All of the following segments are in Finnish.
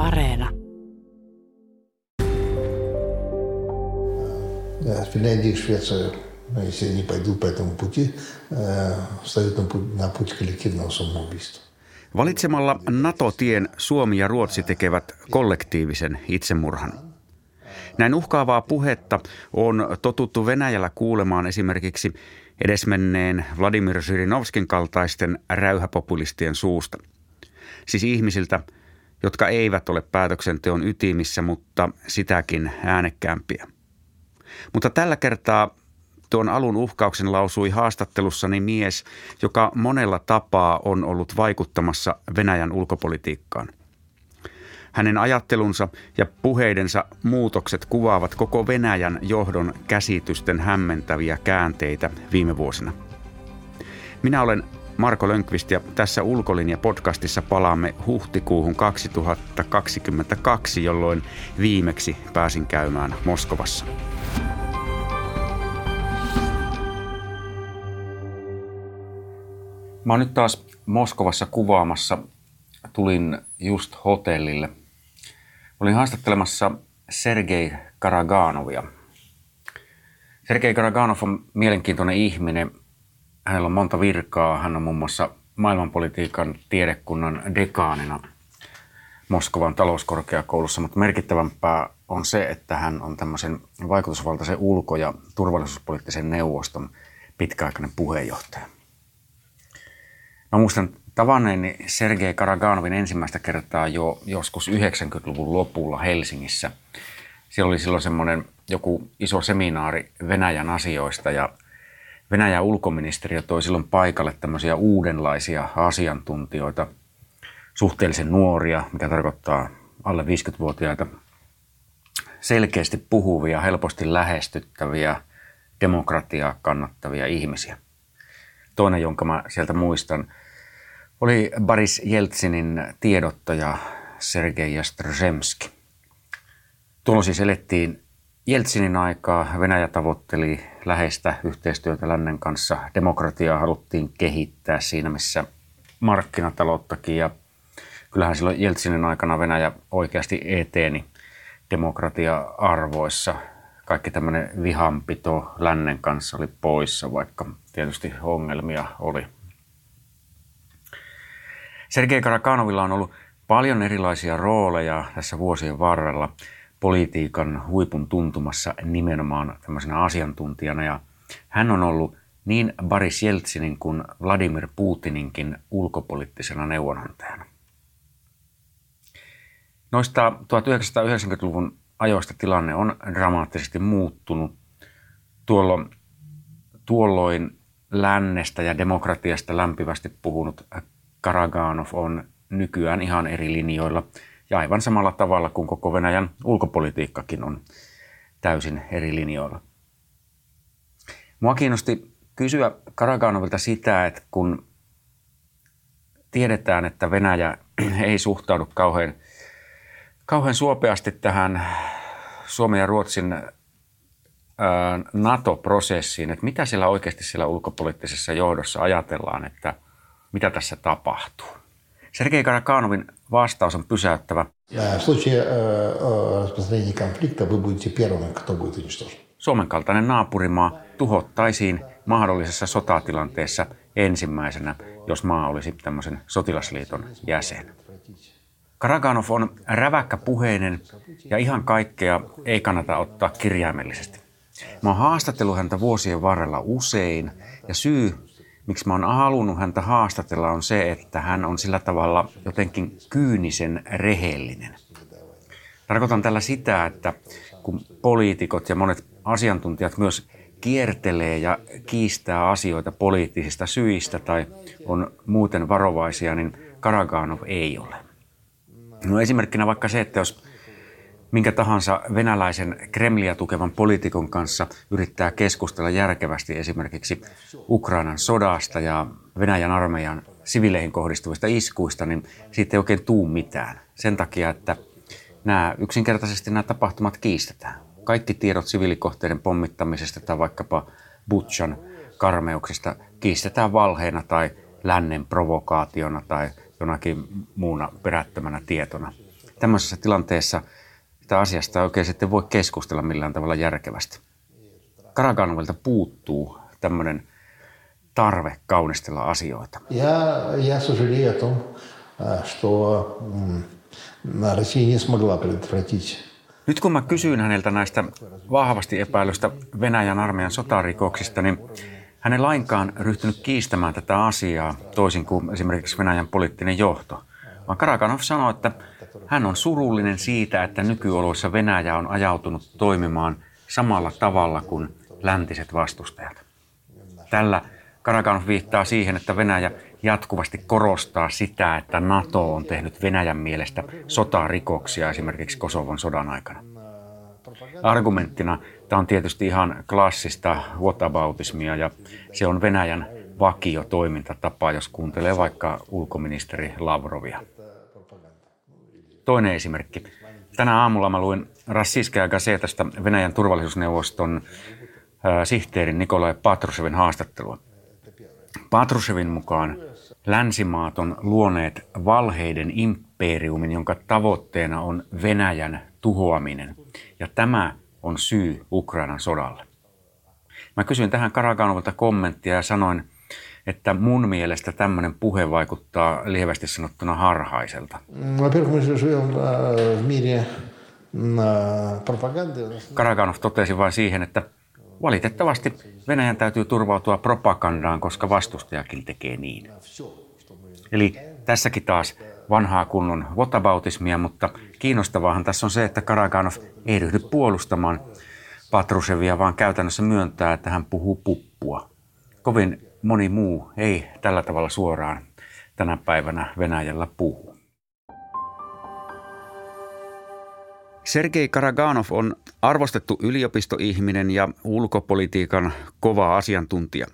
Areena. Финляндия и Швеция, если они пойдут по этому пути, встают на путь, на путь коллективного самоубийства. Valitsemalla NATO-tien Suomi ja Ruotsi tekevät kollektiivisen itsemurhan. Näin uhkaavaa puhetta on totuttu Venäjällä kuulemaan esimerkiksi edesmenneen Vladimir Zyrinovskin kaltaisten räyhäpopulistien suusta. Siis ihmisiltä, jotka eivät ole päätöksenteon ytimissä, mutta sitäkin äänekkäämpiä. Mutta tällä kertaa tuon alun uhkauksen lausui haastattelussani mies, joka monella tapaa on ollut vaikuttamassa Venäjän ulkopolitiikkaan. Hänen ajattelunsa ja puheidensa muutokset kuvaavat koko Venäjän johdon käsitysten hämmentäviä käänteitä viime vuosina. Minä olen Marko Lönkvist ja tässä Ulkolinja-podcastissa palaamme huhtikuuhun 2022, jolloin viimeksi pääsin käymään Moskovassa. Mä oon nyt taas Moskovassa kuvaamassa. Tulin just hotellille. Olin haastattelemassa Sergei Karaganovia. Sergei Karaganov on mielenkiintoinen ihminen. Hänellä on monta virkaa. Hän on muun muassa maailmanpolitiikan tiedekunnan dekaanina Moskovan talouskorkeakoulussa, mutta merkittävämpää on se, että hän on tämmöisen vaikutusvaltaisen ulko- ja turvallisuuspoliittisen neuvoston pitkäaikainen puheenjohtaja. Mä muistan tavanneeni Sergei Karaganovin ensimmäistä kertaa jo joskus 90-luvun lopulla Helsingissä. Siellä oli silloin semmoinen joku iso seminaari Venäjän asioista ja Venäjän ulkoministeriö toi silloin paikalle tämmöisiä uudenlaisia asiantuntijoita, suhteellisen nuoria, mikä tarkoittaa alle 50-vuotiaita, selkeästi puhuvia, helposti lähestyttäviä, demokratiaa kannattavia ihmisiä. Toinen, jonka mä sieltä muistan, oli Boris Jeltsinin tiedottaja Sergei Jastrozemski. Tuolloin siis elettiin Jeltsinin aikaa. Venäjä tavoitteli läheistä yhteistyötä lännen kanssa. Demokratiaa haluttiin kehittää siinä, missä markkinatalouttakin. Ja kyllähän silloin Jeltsinin aikana Venäjä oikeasti eteeni demokratia-arvoissa. Kaikki tämmöinen vihanpito lännen kanssa oli poissa, vaikka tietysti ongelmia oli. Sergei Karakanovilla on ollut paljon erilaisia rooleja tässä vuosien varrella politiikan huipun tuntumassa nimenomaan tämmöisenä asiantuntijana ja hän on ollut niin Boris Jeltsinin kuin Vladimir Putininkin ulkopoliittisena neuvonantajana. Noista 1990-luvun ajoista tilanne on dramaattisesti muuttunut. Tuolloin, tuolloin lännestä ja demokratiasta lämpivästi puhunut Karaganov on nykyään ihan eri linjoilla ja aivan samalla tavalla kuin koko Venäjän ulkopolitiikkakin on täysin eri linjoilla. Mua kiinnosti kysyä Karaganovilta sitä, että kun tiedetään, että Venäjä ei suhtaudu kauhean, kauhean suopeasti tähän Suomen ja Ruotsin NATO-prosessiin, että mitä siellä oikeasti siellä ulkopoliittisessa johdossa ajatellaan, että – mitä tässä tapahtuu. Sergei Karakanovin vastaus on pysäyttävä. Suomen kaltainen naapurimaa tuhottaisiin mahdollisessa sotatilanteessa ensimmäisenä, jos maa olisi tämmöisen sotilasliiton jäsen. Karaganov on räväkkä puheinen ja ihan kaikkea ei kannata ottaa kirjaimellisesti. Mä oon haastatellut häntä vuosien varrella usein ja syy, miksi mä oon halunnut häntä haastatella, on se, että hän on sillä tavalla jotenkin kyynisen rehellinen. Tarkoitan tällä sitä, että kun poliitikot ja monet asiantuntijat myös kiertelee ja kiistää asioita poliittisista syistä tai on muuten varovaisia, niin Karaganov ei ole. No esimerkkinä vaikka se, että jos minkä tahansa venäläisen Kremliä tukevan poliitikon kanssa yrittää keskustella järkevästi esimerkiksi Ukrainan sodasta ja Venäjän armeijan sivileihin kohdistuvista iskuista, niin siitä ei oikein tuu mitään. Sen takia, että nämä, yksinkertaisesti nämä tapahtumat kiistetään. Kaikki tiedot siviilikohteiden pommittamisesta tai vaikkapa Butchan karmeuksista kiistetään valheena tai lännen provokaationa tai jonakin muuna perättömänä tietona. tämmöisessä tilanteessa sitä asiasta ei oikein sitten voi keskustella millään tavalla järkevästi. Karaganovilta puuttuu tämmöinen tarve kaunistella asioita. Я, я сожалею о том, э, что м, Россия не смогла предотвратить Nyt kun mä kysyin häneltä näistä vahvasti epäilystä Venäjän armeijan sotarikoksista, niin hän ei lainkaan ryhtynyt kiistämään tätä asiaa, toisin kuin esimerkiksi Venäjän poliittinen johto. Vaan Karakanov sanoi, että hän on surullinen siitä, että nykyoloissa Venäjä on ajautunut toimimaan samalla tavalla kuin läntiset vastustajat. Tällä Karakanov viittaa siihen, että Venäjä jatkuvasti korostaa sitä, että NATO on tehnyt Venäjän mielestä sotarikoksia esimerkiksi Kosovon sodan aikana. Argumenttina tämä on tietysti ihan klassista whataboutismia ja se on Venäjän vakio toimintatapa, jos kuuntelee vaikka ulkoministeri Lavrovia. Toinen esimerkki. Tänä aamulla mä luin Rassiskaya Gazetasta Venäjän turvallisuusneuvoston sihteerin Nikolai Patrusevin haastattelua. Patrusevin mukaan länsimaat on luoneet valheiden imperiumin, jonka tavoitteena on Venäjän tuhoaminen. Ja tämä on syy Ukrainan sodalle. Mä kysyin tähän Karaganovalta kommenttia ja sanoin, että mun mielestä tämmöinen puhe vaikuttaa lievästi sanottuna harhaiselta. Karaganov totesi vain siihen, että valitettavasti Venäjän täytyy turvautua propagandaan, koska vastustajakin tekee niin. Eli tässäkin taas vanhaa kunnon whataboutismia, mutta kiinnostavaahan tässä on se, että Karaganov ei ryhdy puolustamaan Patrusevia, vaan käytännössä myöntää, että hän puhuu puppua. Kovin moni muu ei tällä tavalla suoraan tänä päivänä Venäjällä puhu. Sergei Karaganov on arvostettu yliopistoihminen ja ulkopolitiikan kova asiantuntija.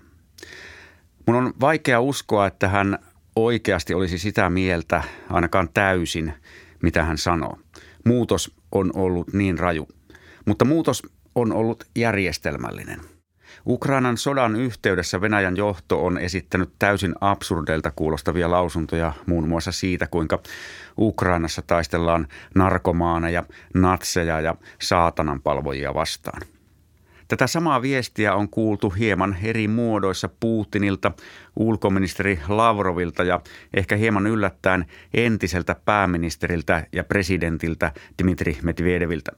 Mun on vaikea uskoa, että hän oikeasti olisi sitä mieltä, ainakaan täysin, mitä hän sanoo. Muutos on ollut niin raju, mutta muutos on ollut järjestelmällinen. Ukrainan sodan yhteydessä Venäjän johto on esittänyt täysin absurdeilta kuulostavia lausuntoja muun muassa siitä, kuinka Ukrainassa taistellaan narkomaaneja, natseja ja saatananpalvojia vastaan – Tätä samaa viestiä on kuultu hieman eri muodoissa Putinilta, ulkoministeri Lavrovilta ja ehkä hieman yllättäen entiseltä pääministeriltä ja presidentiltä Dmitri Medvedeviltä.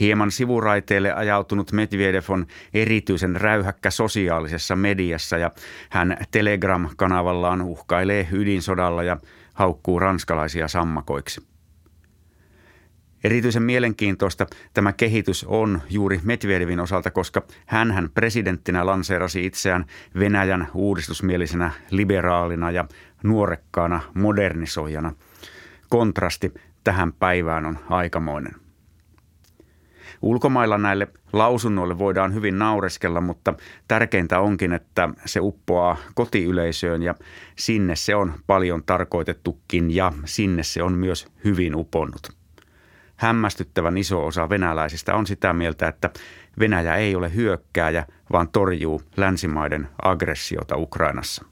Hieman sivuraiteelle ajautunut Medvedev on erityisen räyhäkkä sosiaalisessa mediassa ja hän Telegram-kanavallaan uhkailee ydinsodalla ja haukkuu ranskalaisia sammakoiksi. Erityisen mielenkiintoista tämä kehitys on juuri Medvedevin osalta, koska hän presidenttinä lanseerasi itseään Venäjän uudistusmielisenä liberaalina ja nuorekkaana modernisoijana. Kontrasti tähän päivään on aikamoinen. Ulkomailla näille lausunnoille voidaan hyvin naureskella, mutta tärkeintä onkin, että se uppoaa kotiyleisöön ja sinne se on paljon tarkoitettukin ja sinne se on myös hyvin uponnut hämmästyttävän iso osa venäläisistä on sitä mieltä, että Venäjä ei ole hyökkääjä, vaan torjuu länsimaiden aggressiota Ukrainassa.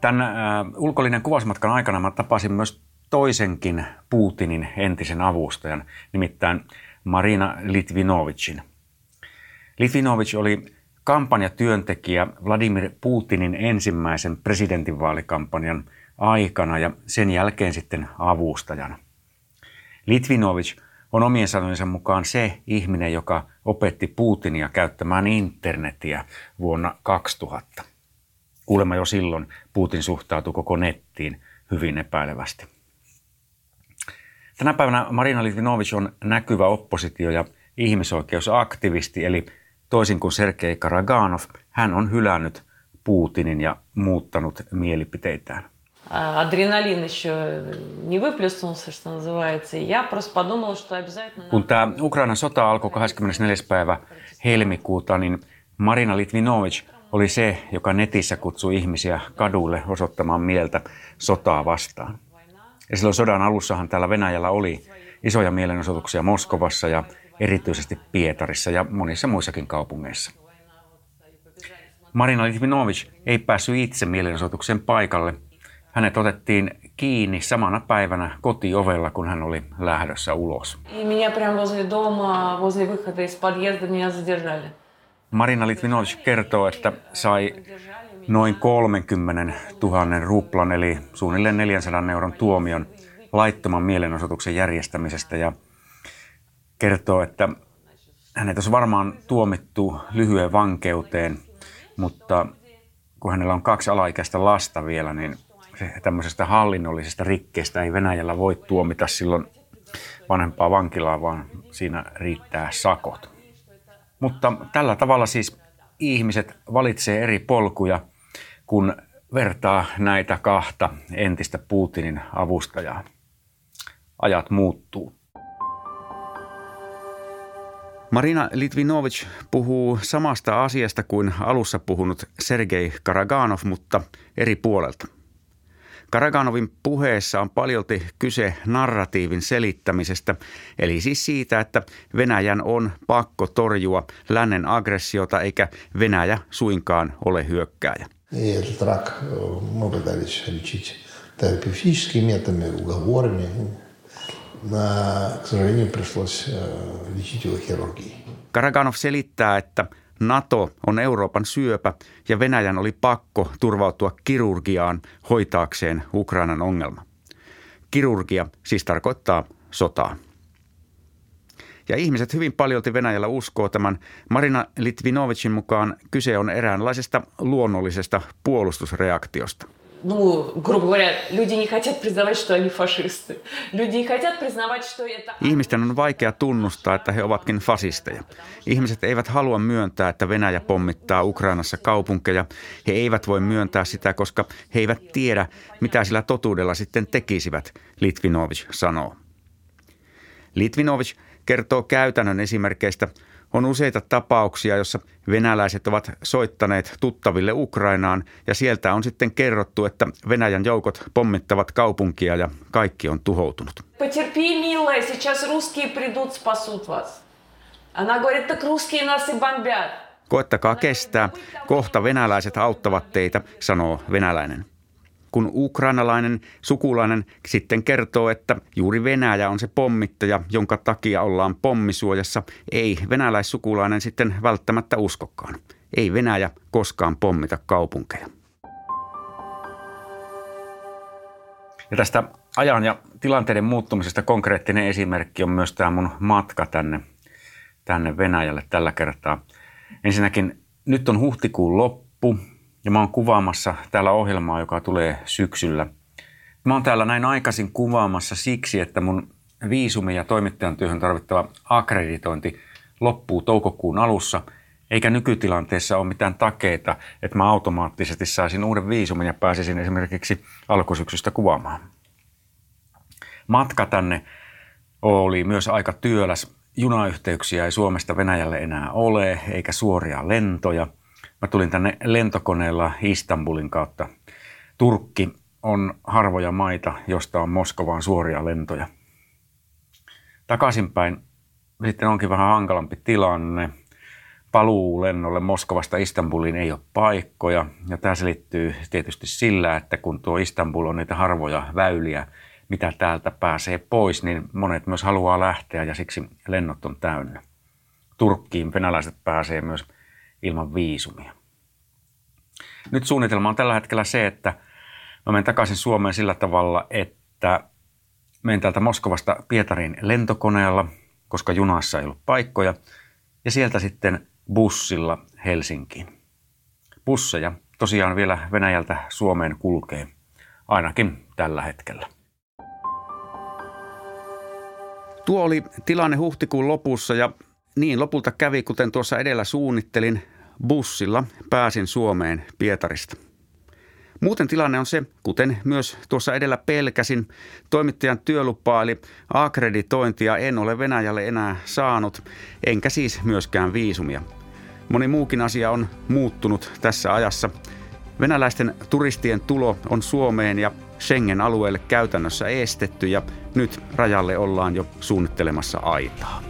Tämän äh, ulkollinen kuvasmatkan aikana mä tapasin myös toisenkin Putinin entisen avustajan, nimittäin Marina Litvinovicin. Litvinovic oli kampanjatyöntekijä Vladimir Putinin ensimmäisen presidentinvaalikampanjan – aikana ja sen jälkeen sitten avustajana. Litvinovic on omien sanojensa mukaan se ihminen, joka opetti Putinia käyttämään internetiä vuonna 2000. Kuulemma jo silloin Putin suhtautui koko nettiin hyvin epäilevästi. Tänä päivänä Marina Litvinovic on näkyvä oppositio- ja ihmisoikeusaktivisti, eli toisin kuin Sergei Karaganov, hän on hylännyt Putinin ja muuttanut mielipiteitään адреналин еще не выплеснулся, что называется. я просто подумала, что обязательно... Kun tämä Ukrainan sota alkoi 24. päivä helmikuuta, niin Marina Litvinovic oli se, joka netissä kutsui ihmisiä kadulle osoittamaan mieltä sotaa vastaan. Ja silloin sodan alussahan täällä Venäjällä oli isoja mielenosoituksia Moskovassa ja erityisesti Pietarissa ja monissa muissakin kaupungeissa. Marina Litvinovic ei päässyt itse mielenosoituksen paikalle. Hänet otettiin kiinni samana päivänä kotiovella, kun hän oli lähdössä ulos. Marina Litvinovic kertoo, että sai noin 30 000 ruplan eli suunnilleen 400 euron tuomion laittoman mielenosoituksen järjestämisestä ja kertoo, että hänet olisi varmaan tuomittu lyhyen vankeuteen, mutta kun hänellä on kaksi alaikäistä lasta vielä, niin se, tämmöisestä hallinnollisesta rikkeestä ei Venäjällä voi tuomita silloin vanhempaa vankilaa, vaan siinä riittää sakot. Mutta tällä tavalla siis ihmiset valitsee eri polkuja, kun vertaa näitä kahta entistä Putinin avustajaa. Ajat muuttuu. Marina Litvinovich puhuu samasta asiasta kuin alussa puhunut Sergei Karaganov, mutta eri puolelta. Karaganovin puheessa on paljolti kyse narratiivin selittämisestä, eli siis siitä, että Venäjän on pakko torjua lännen aggressiota eikä Venäjä suinkaan ole hyökkääjä. И этот рак э, мы пытались лечить терапевтическими методами, уговорами. Но, к сожалению, пришлось э, лечить его хирургией. Karaganov selittää, että NATO on Euroopan syöpä ja Venäjän oli pakko turvautua kirurgiaan hoitaakseen Ukrainan ongelma. Kirurgia siis tarkoittaa sotaa. Ja ihmiset hyvin paljolti Venäjällä uskoo tämän. Marina Litvinovicin mukaan kyse on eräänlaisesta luonnollisesta puolustusreaktiosta. Ну, грубо говоря, люди не хотят признавать, что они фашисты. Люди не хотят признавать, что это... Ihmisten on vaikea tunnustaa, että he ovatkin fasisteja. Ihmiset eivät halua myöntää, että Venäjä pommittaa Ukrainassa kaupunkeja. He eivät voi myöntää sitä, koska he eivät tiedä, mitä sillä totuudella sitten tekisivät, Litvinovich sanoo. Litvinovich kertoo käytännön esimerkkeistä. On useita tapauksia, joissa venäläiset ovat soittaneet tuttaville Ukrainaan ja sieltä on sitten kerrottu, että Venäjän joukot pommittavat kaupunkia ja kaikki on tuhoutunut. Потерпи, милая, сейчас русские придут, спасут вас. Она говорит, так русские нас и бомбят. Koettakaa kestää, kohta venäläiset auttavat teitä, sanoo venäläinen. Kun ukrainalainen sukulainen sitten kertoo, että juuri Venäjä on se pommittaja, jonka takia ollaan pommisuojassa, ei venäläissukulainen sitten välttämättä uskokaan. Ei Venäjä koskaan pommita kaupunkeja. Ja tästä ajan ja tilanteiden muuttumisesta konkreettinen esimerkki on myös tämä mun matka tänne, tänne Venäjälle tällä kertaa. Ensinnäkin nyt on huhtikuun loppu ja mä oon kuvaamassa täällä ohjelmaa, joka tulee syksyllä. Mä oon täällä näin aikaisin kuvaamassa siksi, että mun viisumi ja toimittajan työhön tarvittava akkreditointi loppuu toukokuun alussa, eikä nykytilanteessa ole mitään takeita, että mä automaattisesti saisin uuden viisumin ja pääsisin esimerkiksi alkusyksystä kuvaamaan. Matka tänne oli myös aika työläs. Junayhteyksiä ei Suomesta Venäjälle enää ole, eikä suoria lentoja – Mä tulin tänne lentokoneella Istanbulin kautta. Turkki on harvoja maita, josta on Moskovaan suoria lentoja. Takaisinpäin sitten onkin vähän hankalampi tilanne. Paluulennolle Moskovasta Istanbuliin ei ole paikkoja. Ja tämä selittyy tietysti sillä, että kun tuo Istanbul on niitä harvoja väyliä, mitä täältä pääsee pois, niin monet myös haluaa lähteä ja siksi lennot on täynnä. Turkkiin venäläiset pääsee myös ilman viisumia. Nyt suunnitelma on tällä hetkellä se, että mä menen takaisin Suomeen sillä tavalla, että menen täältä Moskovasta Pietariin lentokoneella, koska junassa ei ollut paikkoja, ja sieltä sitten bussilla Helsinkiin. Busseja tosiaan vielä Venäjältä Suomeen kulkee, ainakin tällä hetkellä. Tuo oli tilanne huhtikuun lopussa ja niin lopulta kävi, kuten tuossa edellä suunnittelin, bussilla pääsin Suomeen Pietarista. Muuten tilanne on se, kuten myös tuossa edellä pelkäsin, toimittajan työlupaa eli akkreditointia en ole Venäjälle enää saanut, enkä siis myöskään viisumia. Moni muukin asia on muuttunut tässä ajassa. Venäläisten turistien tulo on Suomeen ja Schengen-alueelle käytännössä estetty ja nyt rajalle ollaan jo suunnittelemassa aitaa.